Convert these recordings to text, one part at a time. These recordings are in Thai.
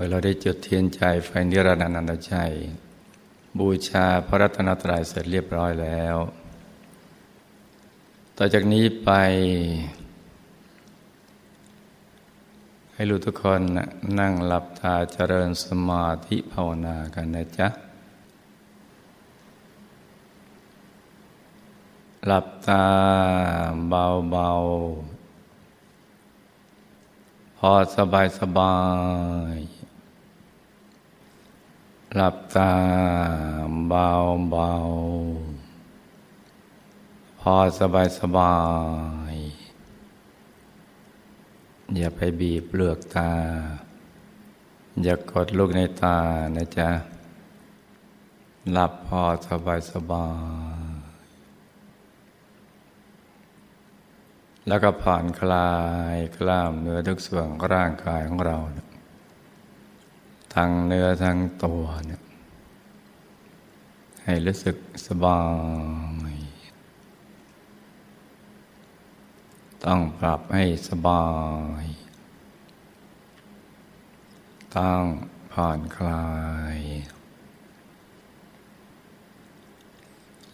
มื่อเราได้จุดเทียนใจไฟนิรันดร์นันตชัยบูชาพระรัตนตรัยเสร็จเรียบร้อยแล้ว ต่อจากนี้ไป ให้รู้ทุกคนนั่งหลับตาเจริญสมาธิภาวนากันนะจ๊ะ หลับตาเบาๆ พอสบายสบาย หลับตาเบาเบาพอสบายสบาย อย่าไปบีบเปลือกตา อย่ากดลูกในตานะจ๊ะ หลับพอสบายสบาย แล้วก็ผ่อนคลายกล้ามเนื้อทุกส่วนร่างกายของเรา ทั้งเนื้อทั้งตัวเนี่ยให้รู้สึกสบาย ต้องปรับให้สบาย ต้องผ่อนคลาย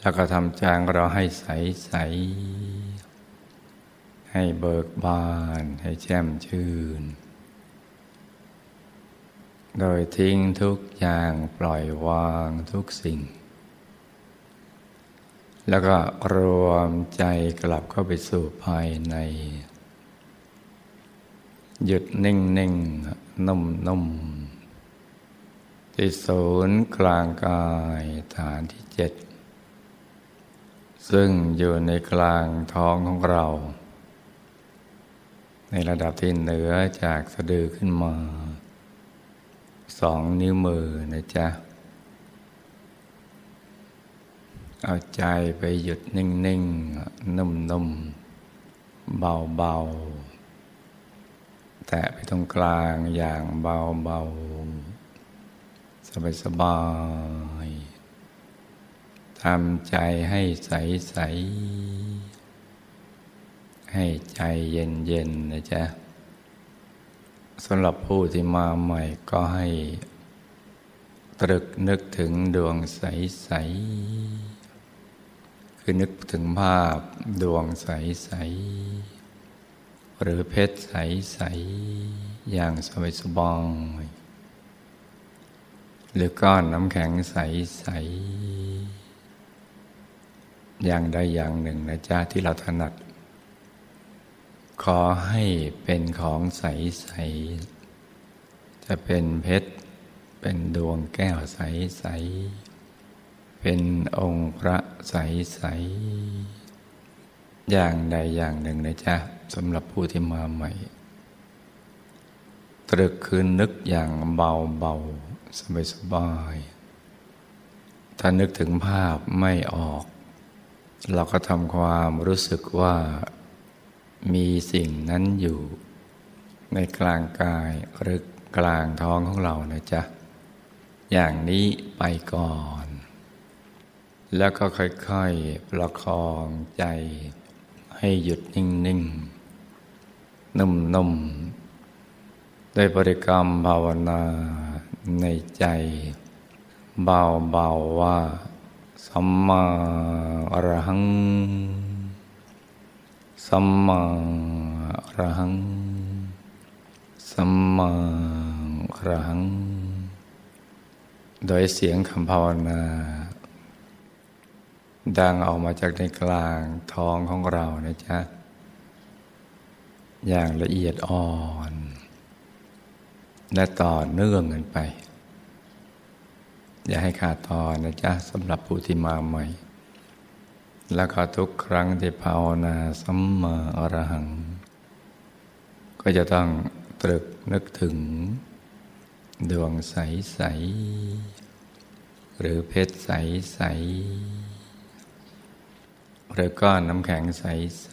แล้วก็ทำใจเราให้ใสใส ให้เบิกบาน ให้แจ่มชื่น โดยทิ้งทุกอย่างปล่อยวางทุกสิ่ง แล้วก็รวมใจกลับเข้าไปสู่ภายใน หยุดนิ่งนิ่งนุ่มนุ่มที่ศูนย์กลางกายฐานที่เจ็ด ซึ่งอยู่ในกลางท้องของเรา ในระดับที่เหนือจากสะดือขึ้นมา สองนิ้วมือนะจ๊ะ เอาใจไปหยุดนิ่งๆนนุ่มๆ เบาๆ แตะไปตรงกลางอย่างเบาๆ สบายๆทำใจให้ใส ๆ ให้ใจเย็น ๆ นะจ๊ะ สำหรับผู้ที่มาใหม่ก็ให้ตรึกนึกถึงดวงใส ๆ คือนึกถึงภาพดวงใส ๆ หรือเพชรใส ๆ อย่างสบายสบายหรือก้อนน้ำแข็งใส ๆ อย่างใดอย่างหนึ่งนะจ๊ะที่เราถนัด ขอให้เป็นของใสๆจะเป็นเพชร เป็นดวงแก้วใสๆเป็นองค์พระใสๆอย่างใดอย่างหนึ่งนะจ๊ะสำหรับผู้ที่มาใหม่ ตรึกคืนนึกอย่างเบาๆสบายๆถ้านึกถึงภาพไม่ออก เราก็ทำความรู้สึกว่า มีสิ่งนั้นอยู่ ในกลางกายหรือกลางท้องของเรานะจ๊ะ อย่างนี้ไปก่อน แล้วก็ค่อยๆ ประคองใจ ให้หยุดนิ่งๆ นุ่มๆได้บริกรรมภาวนาในใจ เบาๆว่า สัมมาอรหัง สัมมารหัง สัมมารหัง โดยเสียงคำภาวนา ดังออกมาจากในกลางท้องของเรานะจ๊ะ อย่างละเอียดอ่อน และต่อเนื่องกันไป อย่าให้ขาดตอนนะจ๊ะสำหรับผู้ที่มาใหม่ แล้วก็ทุกครั้งที่ภาวนาสัมมาอรหัง ก็จะต้องตรึกนึกถึง ดวงใสใสหรือเพชรใสใสหรือก้อนน้ำแข็งใสใส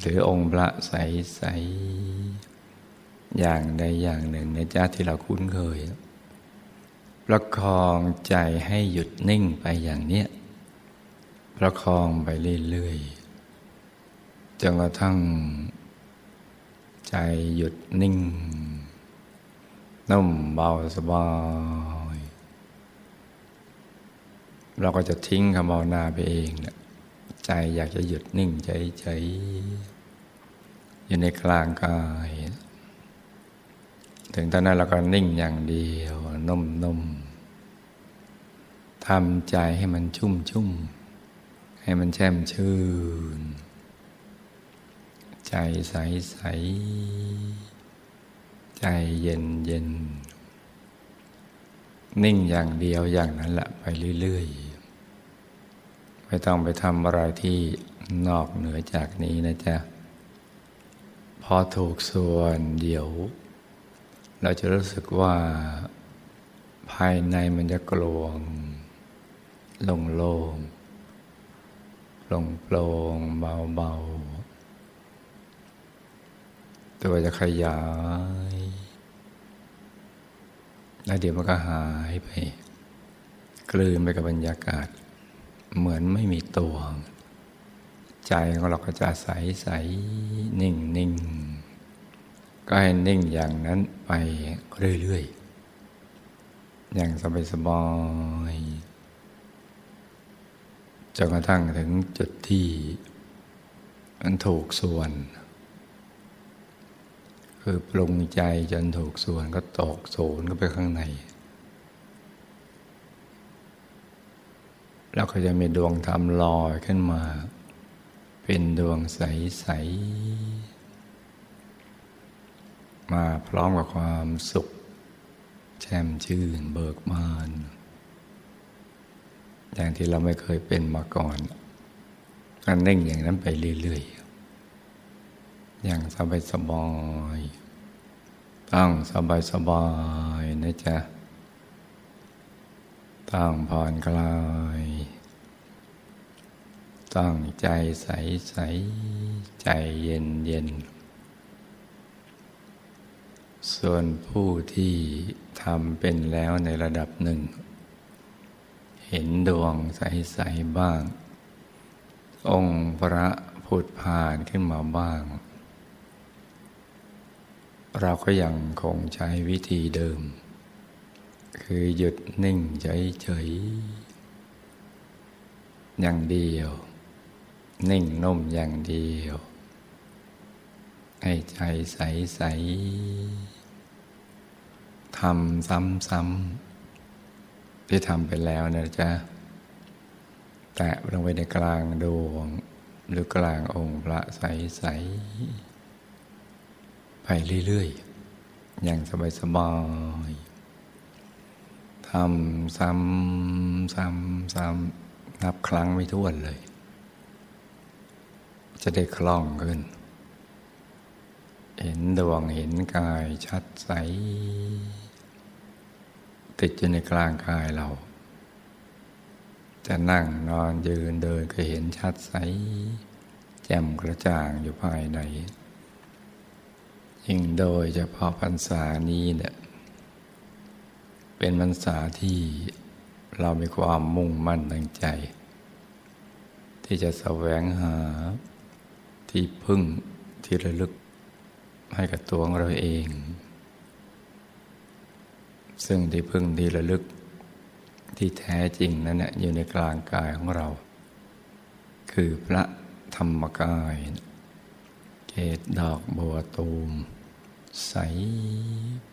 หรือองค์พระใสใสอย่างใดอย่างหนึ่งในจ้าที่เราคุ้นเคย ประคองใจให้หยุดนิ่งไปอย่างเนี้ยประคองไปเรื่อยๆจนกระทั่ง ใจหยุดนิ่ง นุ่มเบาสบาย เราก็จะทิ้งคำภาวนาไปเองเนี่ยใจอยากจะหยุดนิ่งใจใจอยู่ในกลางกาย ถึงตอนนั้นเราก็นิ่งอย่างเดียวนุ่มนมทำใจให้มันชุ่มชุ่มให้มันแช่มชื่น ใจใสใสใจเย็นเย็นนิ่งอย่างเดียวอย่างนั้นแหละไปเรื่อยๆ ไม่ต้องไปทำอะไรที่นอกเหนือจากนี้นะจ๊ะ พอถูกส่วนเดี๋ยว เราจะรู้สึกว่าภายในมันจะกลวงลงโลงโปร่งโปร่งเบาเบาตัวจะขยาย แล้วเดี๋ยวมันก็หายไป กลืนไปกับบรรยากาศ เหมือนไม่มีตัว ใจของเราก็จะใสใสนิ่งนิ่ง ก็ให้นิ่งอย่างนั้นไปเรื่อยๆ อย่างสบายสบายจนกระทั่งถึงจุดที่มันถูกส่วน คือปรุงใจจนถูกส่วนก็ตกศูนย์ก็ไปข้างใน แล้วก็จะมีดวงธรรมลอยขึ้นมา เป็นดวงใส ๆ มาพร้อมกับความสุข แช่มชื่นเบิกบาน อย่างที่เราไม่เคยเป็นมาก่อนก็นิ่งอย่างนั้นไปเรื่อยๆ อย่างสบายสบายตั้งสบายสบายนะจ๊ะตั้งผ่อนคลายตั้งใจใสใสใจเย็นเย็น ส่วนผู้ที่ทำเป็นแล้วในระดับหนึ่ง เห็นดวงใสๆบ้าง องค์พระผุดผ่านขึ้นมาบ้าง เราก็ยังคงใช้วิธีเดิม คือหยุดนิ่งเฉยๆอย่างเดียว นิ่งนุ่มอย่างเดียว ให้ใจใสๆ ทำซ้ำๆที่ทำไปแล้วนะจ๊ะ แตะลงไปในกลางดวง หรือกลางองค์พระใสๆไปเรื่อยๆ อย่างสบายๆทำซ้ำซ้ำซ้ำนับครั้งไม่ถ้วนเลย จะได้คล่องขึ้นเห็นดวงเห็นกายชัดใส ติดอยู่ในกลางกายเรา จะนั่งนอนยืนเดินก็เห็นชัดใส แจ่มกระจ่างอยู่ภายใน ยิ่งโดยเฉพาะพรรษานี้เนี่ยเป็นพรรษาที่เรามีความมุ่งมั่นตั้งใจ ที่จะแสวงหาที่พึ่งที่ระลึกให้กับตัวของเราเอง ซึ่งที่พึ่งที่ระลึกที่แท้จริงนั้นอยู่ในกลางกายของเรา คือพระธรรมกาย เกตดอกบัวตูม ใส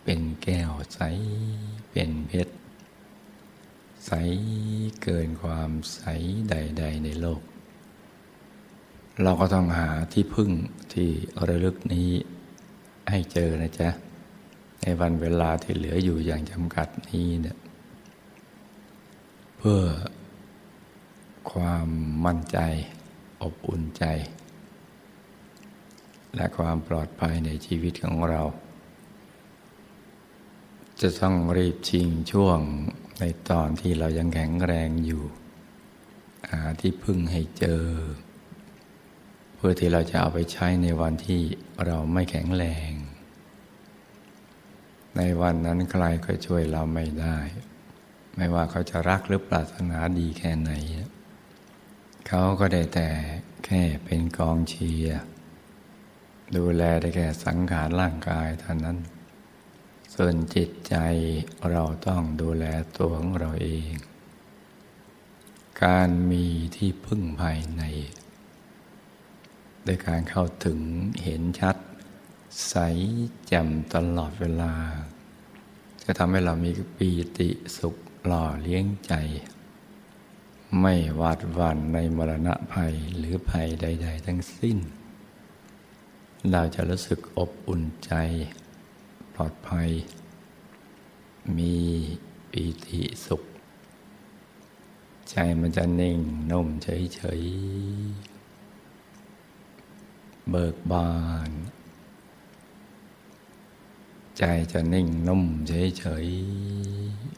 เป็นแก้วใสเป็นเพชร ใสเกินความใสใด ๆ ในโลก เราก็ต้องหาที่พึ่งที่ระลึกนี้ให้เจอนะจ๊ะ ในวันเวลาที่เหลืออยู่อย่างจำกัดนี้เนี่ยเพื่อความมั่นใจ อบอุ่นใจ และความปลอดภัยในชีวิตของเรา จะต้องรีบชิงช่วงในตอนที่เรายังแข็งแรงอยู่หาที่พึ่งให้เจอ เพื่อที่เราจะเอาไปใช้ในวันที่เราไม่แข็งแรง ในวันนั้นใครก็ช่วยเราไม่ได้ ไม่ว่าเขาจะรักหรือปรารถนาดีแค่ไหน เขาก็ได้แต่แค่เป็นกองเชียร์ดูแลได้แค่สังขารร่างกายเท่านั้น ส่วนจิตใจเราต้องดูแลตัวของเราเอง การมีที่พึ่งภายในโดยการเข้าถึงเห็นชัด ใสแจ่มตลอดเวลา จะทำให้เรามีปีติสุขหล่อเลี้ยงใจ ไม่หวาดหวั่นในมรณะภัยหรือภัยใด ๆ ทั้งสิ้น เราจะรู้สึกอบอุ่นใจ ปลอดภัย มีปีติสุข ใจมันจะนิ่งนุ่มเฉย ๆ เบิกบาน ใจจะนิ่งนุ่มเฉย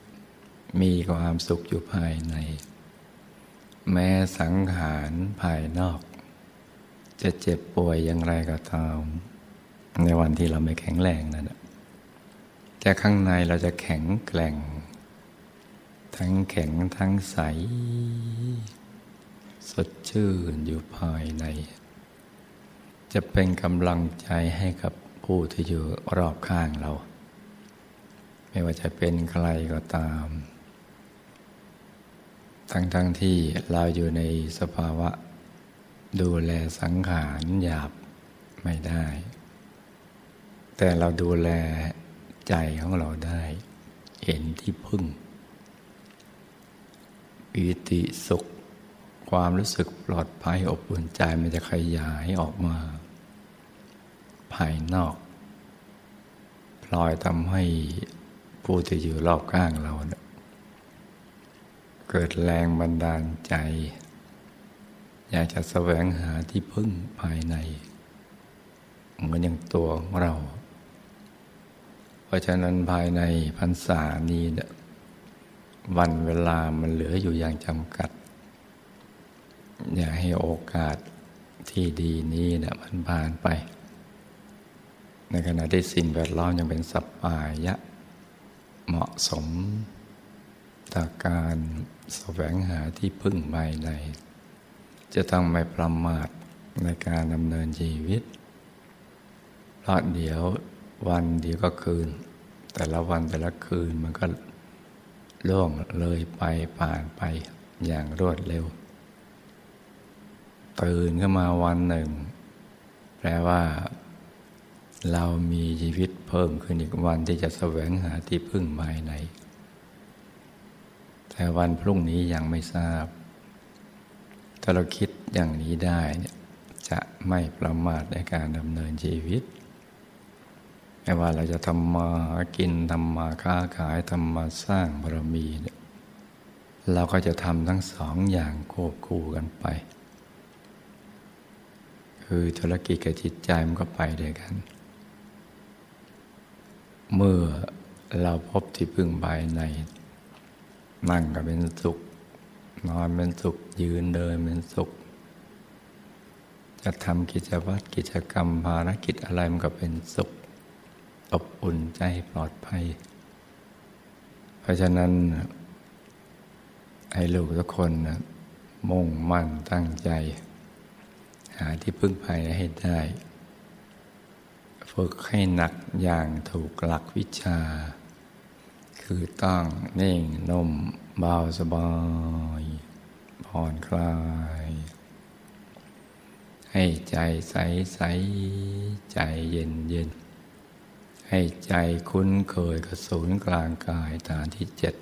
ๆ มีความสุขอยู่ภายใน แม้สังขารภายนอก จะเจ็บป่วยอย่างไรก็ตาม ในวันที่เราไม่แข็งแรงนั่นแต่ข้างในเราจะแข็งแกร่ง ทั้งแข็งทั้งใส สดชื่นอยู่ภายใน จะเป็นกำลังใจให้กับ ผู้ที่อยู่รอบข้างเรา ไม่ว่าจะเป็นใครก็ตาม ทั้งๆทที่เราอยู่ในสภาวะ ดูแลสังขารหยาบไม่ได้ แต่เราดูแลใจของเราได้ เห็นที่พึ่งปิติสุข ความรู้สึกปลอดภัยอบอุ่นใจมันจะขยายออกมา ภายนอกพลอยทำให้ผู้ที่อยู่รอบข้างเราเเกิดแรงบันดาลใจ อยากจะแสวงหาที่พึ่งภายในเหมือนอย่างตัวของเรา เพราะฉะนั้นภายในพรรษานี้วันเวลามันเหลืออยู่อย่างจำกัด อย่าให้โอกาสที่ดีนี้นะมันผ่านไป ในขณะที่สิ่งแวดล้อมยังเป็นสัปปายะ เหมาะสมต่อการแสวงหาที่พึ่งภายใน จะต้องไม่ประมาทในการดำเนินชีวิต เพราะเดี๋ยววันเดียวก็คืน แต่ละวันแต่ละคืนมันก็ล่วงเลยไปผ่านไปอย่างรวดเร็ว ตื่นขึ้นมาวันหนึ่ง แปลว่า เรามีชีวิตเพิ่มขึ้นอีกวันที่จะแสวงหาที่พึ่งภายใน แต่วันพรุ่งนี้ยังไม่ทราบ ถ้าเราคิดอย่างนี้ได้เนี่ยจะไม่ประมาทในการดำเนินชีวิต ไม่ว่าเราจะทำมากินทำมาค้าขายทำมาสร้างบารมีเนี่ยเราก็จะทำทั้งสองอย่างควบคู่กันไป คือธุรกิจกับจิตใจมันก็ไปด้วยกัน เมื่อเราพบที่พึ่งภายใน นั่งก็เป็นสุข นอนเป็นสุข ยืนเดินเป็นสุข จะทำกิจวัตรกิจกรรมภารกิจอะไรมันก็เป็นสุข อบอุ่นใจปลอดภัย เพราะฉะนั้นให้ลูกทุกคนมุ่งมั่นตั้งใจ หาที่พึ่งภายให้ได้ ฝึกให้หนักอย่างถูกหลักวิชา คือต้องนิ่งนุ่มเบาสบายผ่อนคลาย ให้ใจใสใสใจเย็นเย็นให้ใจคุ้นเคยกับศูนย์กลางกายฐานที่เจ็ด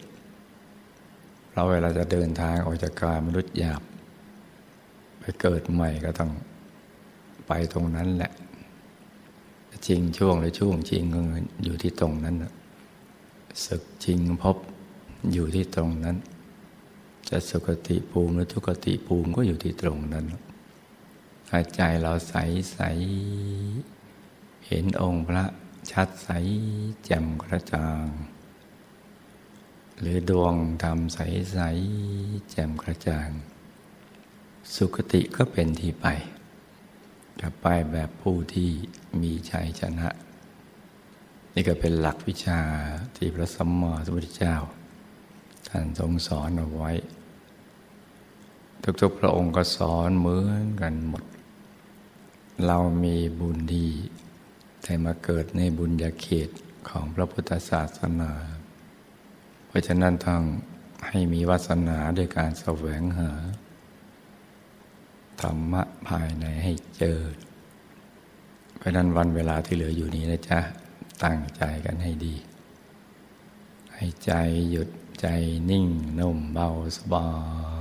เราเวลาจะเดินทางออกจากกายมนุษย์หยาบ ไปเกิดใหม่ก็ต้องไปตรงนั้นแหละ จริงช่วงหรือช่วงจริงก็อยู่ที่ตรงนั้นศึกจริงพบอยู่ที่ตรงนั้น จะสุกติภูมิหรือทุกติภูมิก็อยู่ที่ตรงนั้นถ้าใจเราใสใสเห็นองค์พระชัดใสแจ่มกระจ่าง หรือดวงธรรมใสใสแจ่มกระจ่าง สุคติก็เป็นที่ไป จะไปแบบผู้ที่มีชัยชนะ นี่ก็เป็นหลักวิชาที่พระสัมมาสัมพุทธเจ้า ท่านทรงสอนเอาไว้ ทุกๆพระองค์ก็สอนเหมือนกันหมด เรามีบุญดีแต่มาเกิดในบุญญาเขตของพระพุทธศาสนา เพราะฉะนั้นต้องให้มีวาสนาด้วยการแสวงหา ธรรมะภายในให้เจอ เพราะนั้นวันเวลาที่เหลืออยู่นี้นะจ๊ะ ตั้งใจกันให้ดี ให้ใจหยุดใจนิ่งนุ่มเบาสบาย